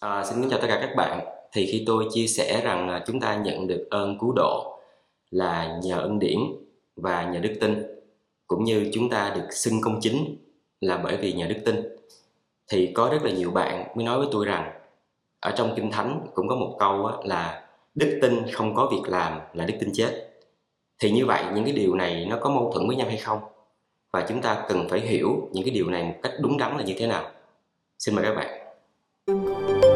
À, xin kính chào tất cả các bạn. Thì khi tôi chia sẻ rằng à, chúng ta nhận được ơn cứu độ là nhờ ân điển và nhờ đức tin, cũng như chúng ta được xưng công chính là bởi vì nhờ đức tin, thì có rất là nhiều bạn mới nói với tôi rằng ở trong kinh thánh cũng có một câu là đức tin không có việc làm là đức tin chết. Thì như vậy những cái điều này nó có mâu thuẫn với nhau hay không? Và chúng ta cần phải hiểu những cái điều này một cách đúng đắn là như thế nào. Xin mời các bạn.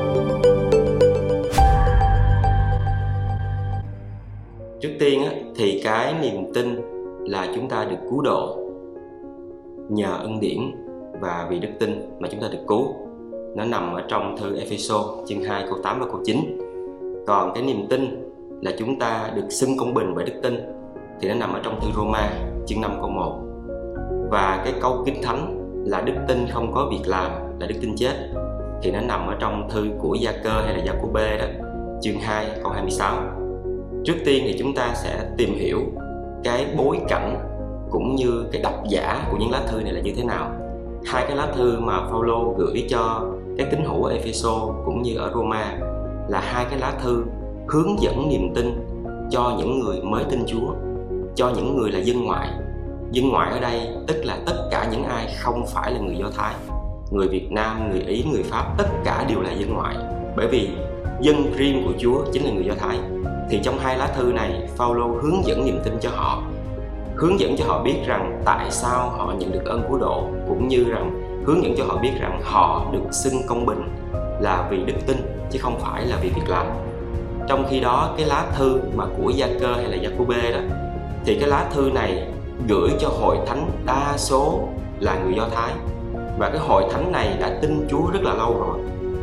Trước tiên thì cái niềm tin là chúng ta được cứu độ nhờ ân điển và vì đức tin mà chúng ta được cứu. Nó nằm ở trong thư Epheso chương 2 câu 8 và câu 9 còn cái niềm tin là chúng ta được xưng công bình bởi đức tin thì nó nằm ở trong thư Roma chương 5 câu 1 và cái câu kinh thánh là đức tin không có việc làm, là đức tin chết thì nó nằm ở trong thư của Gia Cơ hay là Gia Cô Bê đó, chương 2 câu 26 trước tiên thì chúng ta sẽ tìm hiểu cái bối cảnh cũng như cái độc giả của những lá thư này là như thế nào. Hai cái lá thư mà Paulo gửi cho cái tín hữu ở Epheso cũng như ở Roma là hai cái lá thư hướng dẫn niềm tin cho những người mới tin Chúa cho những người là dân ngoại. Dân ngoại ở đây tức là tất cả những ai không phải là người Do Thái người Việt Nam, người Ý, người Pháp tất cả đều là dân ngoại. Bởi vì dân riêng của Chúa chính là người Do Thái thì trong hai lá thư này Paulo hướng dẫn niềm tin cho họ. Hướng dẫn cho họ biết rằng tại sao họ nhận được ơn cứu độ, cũng như rằng hướng dẫn cho họ biết rằng họ được xưng công bình là vì đức tin, chứ không phải là vì việc làm. Trong khi đó, cái lá thư mà của gia cơ hay là gia cô bê đó, thì cái lá thư này gửi cho hội thánh đa số là người do thái. Và cái hội thánh này đã tin chúa rất là lâu rồi.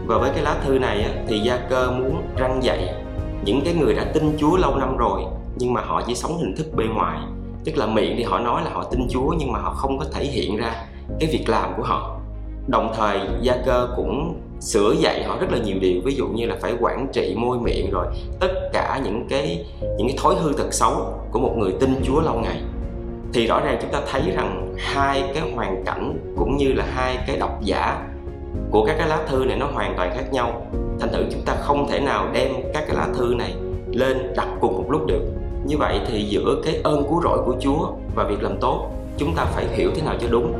Và với cái lá thư này thì gia cơ muốn răng dạy những cái người đã tin Chúa lâu năm rồi, nhưng mà họ chỉ sống hình thức bề ngoài. Tức là miệng thì họ nói là họ tin Chúa, nhưng mà họ không có thể hiện ra cái việc làm của họ. Đồng thời, gia cơ cũng sửa dạy họ rất là nhiều điều. Ví dụ như là phải quản trị môi miệng rồi tất cả những cái những cái thói hư tật xấu của một người tin Chúa lâu ngày. Thì rõ ràng chúng ta thấy rằng hai cái hoàn cảnh cũng như là hai cái độc giả của các cái lá thư này nó hoàn toàn khác nhau. Thành thử chúng ta không thể nào đem các cái lá thư này lên đặt cùng một lúc được. Như vậy thì giữa cái ơn cứu rỗi của Chúa và việc làm tốt, chúng ta phải hiểu thế nào cho đúng.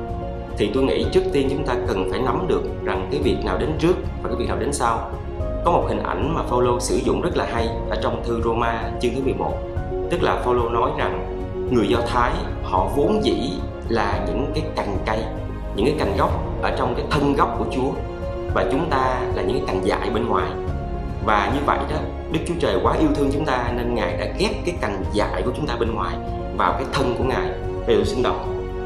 Thì tôi nghĩ trước tiên chúng ta cần phải nắm được rằng cái việc nào đến trước và cái việc nào đến sau. Có một hình ảnh mà Phaolô sử dụng rất là hay ở trong thư Roma chương thứ 11 tức là Phaolô nói rằng người Do Thái họ vốn dĩ là những cái cành cây, những cái cành gốc ở trong cái thân gốc của Chúa và chúng ta là những cái cành dại bên ngoài và như vậy đó, Đức Chúa Trời quá yêu thương chúng ta nên Ngài đã ghép cái cành dại của chúng ta bên ngoài vào cái thân của Ngài. Bây giờ xin đọc.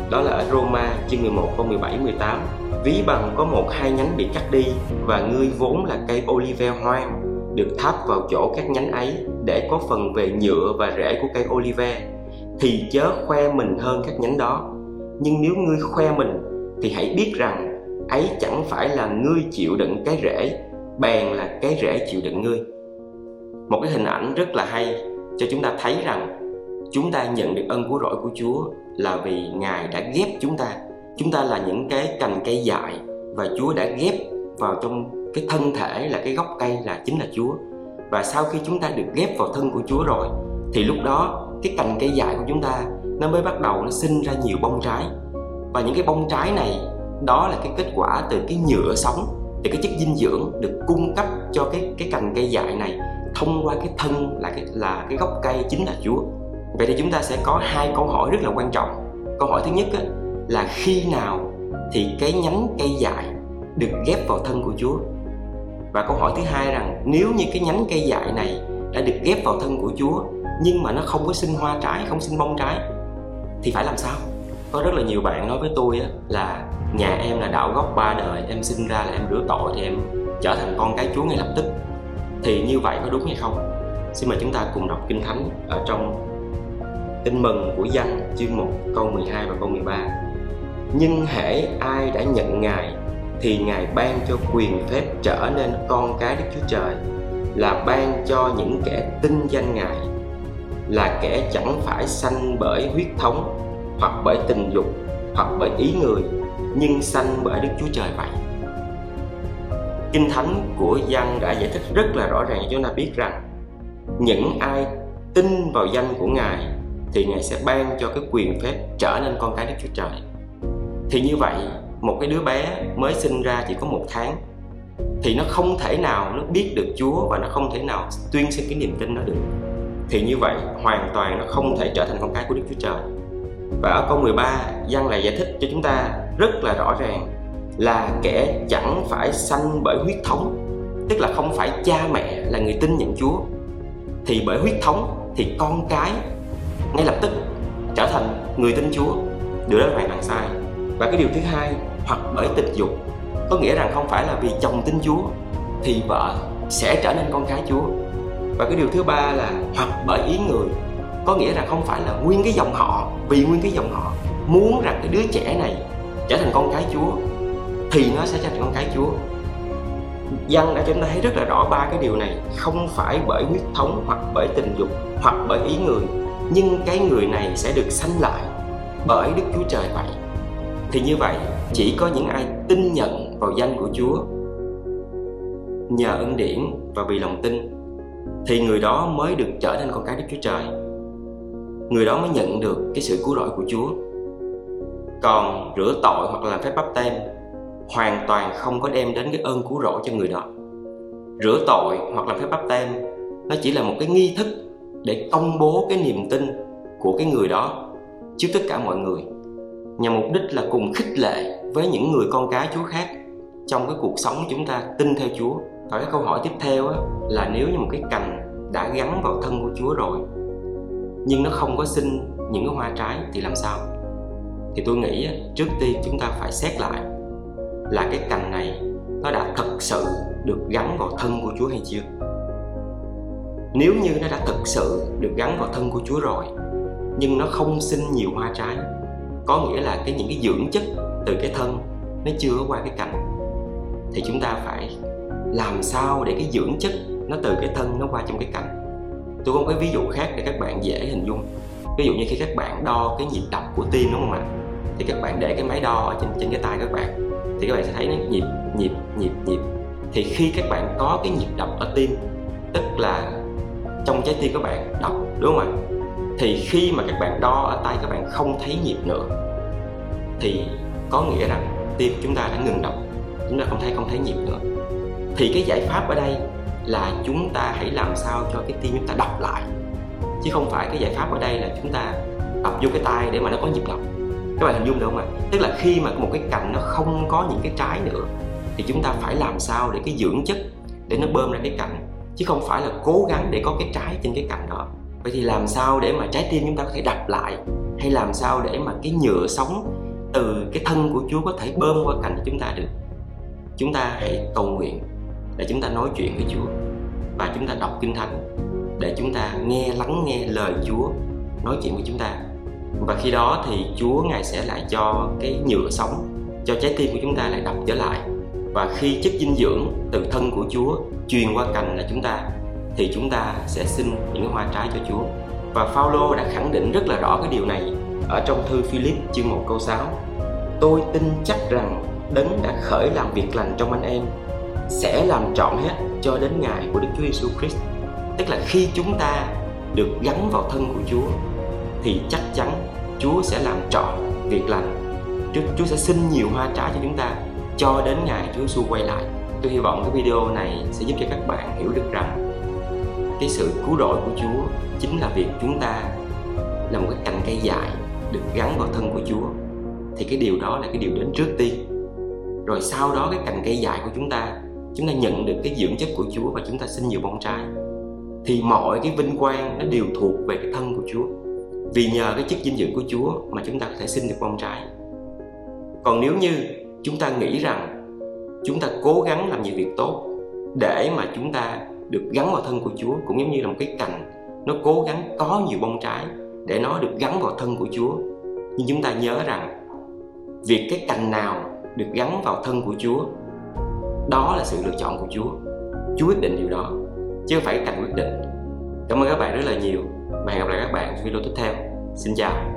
Đó là ở Roma chương 11 câu 17 18. Ví bằng có một hai nhánh bị cắt đi và ngươi vốn là cây olive hoang được thắp vào chỗ các nhánh ấy để có phần về nhựa và rễ của cây olive, thì chớ khoe mình hơn các nhánh đó nhưng nếu ngươi khoe mình thì hãy biết rằng ấy chẳng phải là ngươi chịu đựng cái rễ, bèn là cái rễ chịu đựng ngươi. Một cái hình ảnh rất là hay cho chúng ta thấy rằng chúng ta nhận được ân cứu rỗi của Chúa là vì Ngài đã ghép chúng ta. Chúng ta là những cái cành cây dại và Chúa đã ghép vào trong cái thân thể là cái gốc cây là chính là Chúa. Và sau khi chúng ta được ghép vào thân của Chúa rồi, thì lúc đó cái cành cây dại của chúng ta nó mới bắt đầu nó sinh ra nhiều bông trái và những cái bông trái này đó là cái kết quả từ cái nhựa sống từ cái chất dinh dưỡng được cung cấp cho cái cái cành cây dại này thông qua cái thân là cái là cái gốc cây chính là Chúa. Vậy thì chúng ta sẽ có hai câu hỏi rất là quan trọng. Câu hỏi thứ nhất á, là khi nào thì cái nhánh cây dại được ghép vào thân của Chúa? Và câu hỏi thứ hai rằng nếu như cái nhánh cây dại này đã được ghép vào thân của Chúa nhưng mà nó không có sinh hoa trái, không sinh bông trái thì phải làm sao? Có rất là nhiều bạn nói với tôi á, là nhà em là đạo gốc ba đời em sinh ra là em rửa tội thì em trở thành con cái chúa ngay lập tức. Thì như vậy có đúng hay không? Xin mời chúng ta cùng đọc kinh thánh ở trong tin mừng của danh chương 1 câu 12 và câu 13 nhưng hễ ai đã nhận ngài thì ngài ban cho quyền phép trở nên con cái đức chúa trời là ban cho những kẻ tin danh ngài là kẻ chẳng phải sanh bởi huyết thống hoặc bởi tình dục, hoặc bởi ý người, nhưng sanh bởi Đức Chúa Trời vậy. kinh thánh của Giăng đã giải thích rất là rõ ràng cho chúng ta biết rằng, những ai tin vào danh của ngài thì ngài sẽ ban cho cái quyền phép trở nên con cái đức chúa trời. Thì như vậy, một cái đứa bé mới sinh ra chỉ có một tháng, thì nó không thể nào nó biết được chúa và nó không thể nào tuyên xưng cái niềm tin nó được. Thì như vậy, hoàn toàn nó không thể trở thành con cái của đức chúa trời và ở câu 13 văn lại giải thích cho chúng ta rất là rõ ràng là kẻ chẳng phải sanh bởi huyết thống, tức là không phải cha mẹ là người tin nhận Chúa. Thì bởi huyết thống thì con cái ngay lập tức trở thành người tin Chúa. Điều đó là hoàn toàn sai. Và cái điều thứ hai, hoặc bởi tình dục, có nghĩa rằng không phải là vì chồng tin Chúa thì vợ sẽ trở nên con cái Chúa. Và cái điều thứ ba là hoặc bởi ý người có nghĩa là không phải là nguyên cái dòng họ, vì nguyên cái dòng họ muốn rằng cái đứa trẻ này trở thành con cái Chúa, thì nó sẽ trở thành con cái Chúa. Dân đã cho chúng ta thấy rất là rõ ba cái điều này, không phải bởi huyết thống hoặc bởi tình dục hoặc bởi ý người, nhưng cái người này sẽ được sanh lại bởi Đức Chúa Trời vậy. Thì như vậy, chỉ có những ai tin nhận vào danh của Chúa, nhờ ân điển và vì lòng tin, thì người đó mới được trở nên con cái Đức Chúa Trời người đó mới nhận được cái sự cứu rỗi của Chúa. Còn rửa tội hoặc là phép bắp tem hoàn toàn không có đem đến cái ơn cứu rỗi cho người đó. Rửa tội hoặc là phép bắp tem nó chỉ là một cái nghi thức để công bố cái niềm tin của cái người đó trước tất cả mọi người nhằm mục đích là cùng khích lệ với những người con cái Chúa khác trong cái cuộc sống chúng ta tin theo Chúa. Và cái câu hỏi tiếp theo á, là nếu như một cái cành đã gắn vào thân của Chúa rồi nhưng nó không có sinh những cái hoa trái thì làm sao? Thì tôi nghĩ trước tiên chúng ta phải xét lại là cái cành này nó đã thật sự được gắn vào thân của Chúa hay chưa? Nếu như nó đã thực sự được gắn vào thân của Chúa rồi, nhưng nó không sinh nhiều hoa trái, có nghĩa là cái những cái dưỡng chất từ cái thân nó chưa qua cái cành, thì chúng ta phải làm sao để cái dưỡng chất nó từ cái thân nó qua trong cái cành? Tôi có một cái ví dụ khác để các bạn dễ hình dung. Ví dụ như khi các bạn đo cái nhịp đập của tim, đúng không ạ? Thì các bạn để cái máy đo ở trên trên cái tay các bạn, thì các bạn sẽ thấy nó nhịp nhịp nhịp nhịp. Thì khi các bạn có cái nhịp đập ở tim, tức là trong trái tim các bạn đập, đúng không ạ? Thì khi mà các bạn đo ở tay các bạn không thấy nhịp nữa, thì có nghĩa rằng tim chúng ta đã ngừng đập, chúng ta không thấy không thấy nhịp nữa. Thì cái giải pháp ở đây là chúng ta hãy làm sao cho cái tim chúng ta đập lại. Chứ không phải cái giải pháp ở đây là chúng ta đập vô cái tay để mà nó có nhịp đập các bạn hình dung được không ạ? Tức là khi mà một cái cành nó không có những cái trái nữa, thì chúng ta phải làm sao để cái dưỡng chất để nó bơm ra cái cành, chứ không phải là cố gắng để có cái trái trên cái cành đó. Vậy thì làm sao để mà trái tim chúng ta có thể đập lại? Hay làm sao để mà cái nhựa sống từ cái thân của Chúa có thể bơm qua cành chúng ta được? Chúng ta hãy cầu nguyện để chúng ta nói chuyện với Chúa và chúng ta đọc kinh thánh để chúng ta nghe, lắng nghe lời Chúa nói chuyện với chúng ta. Và khi đó thì Chúa ngài sẽ lại cho cái nhựa sống, cho trái tim của chúng ta lại đập trở lại. Và khi chất dinh dưỡng từ thân của Chúa truyền qua cành là chúng ta, thì chúng ta sẽ xin những hoa trái cho Chúa. Và Phaolô đã khẳng định rất là rõ cái điều này ở trong thư Philip chương 1 câu 6 tôi tin chắc rằng đấng đã khởi làm việc lành trong anh em sẽ làm trọn hết cho đến ngày của Đức Chúa Giêsu Christ. Tức là khi chúng ta được gắn vào thân của Chúa thì chắc chắn Chúa sẽ làm trọn việc lành. Chúa, Chúa sẽ sinh nhiều hoa trái cho chúng ta cho đến ngày Chúa Giêsu quay lại. Tôi hy vọng cái video này sẽ giúp cho các bạn hiểu được rằng cái sự cứu rỗi của Chúa chính là việc chúng ta là một cái cành cây dài được gắn vào thân của Chúa thì cái điều đó là cái điều đến trước tiên rồi sau đó cái cành cây dài của chúng ta chúng ta nhận được cái dưỡng chất của Chúa và chúng ta sinh nhiều bông trái thì mọi cái vinh quang nó đều thuộc về cái thân của Chúa. Vì nhờ cái chất dinh dưỡng của Chúa mà chúng ta có thể sinh được bông trái còn nếu như chúng ta nghĩ rằng chúng ta cố gắng làm nhiều việc tốt để mà chúng ta được gắn vào thân của Chúa, cũng giống như là một cái cành, nó cố gắng có nhiều bông trái để nó được gắn vào thân của Chúa. Nhưng chúng ta nhớ rằng việc cái cành nào được gắn vào thân của Chúa đó là sự lựa chọn của Chúa. Chúa quyết định điều đó, chứ không phải cành quyết định. Cảm ơn các bạn rất là nhiều. Và hẹn gặp lại các bạn trong video tiếp theo. Xin chào.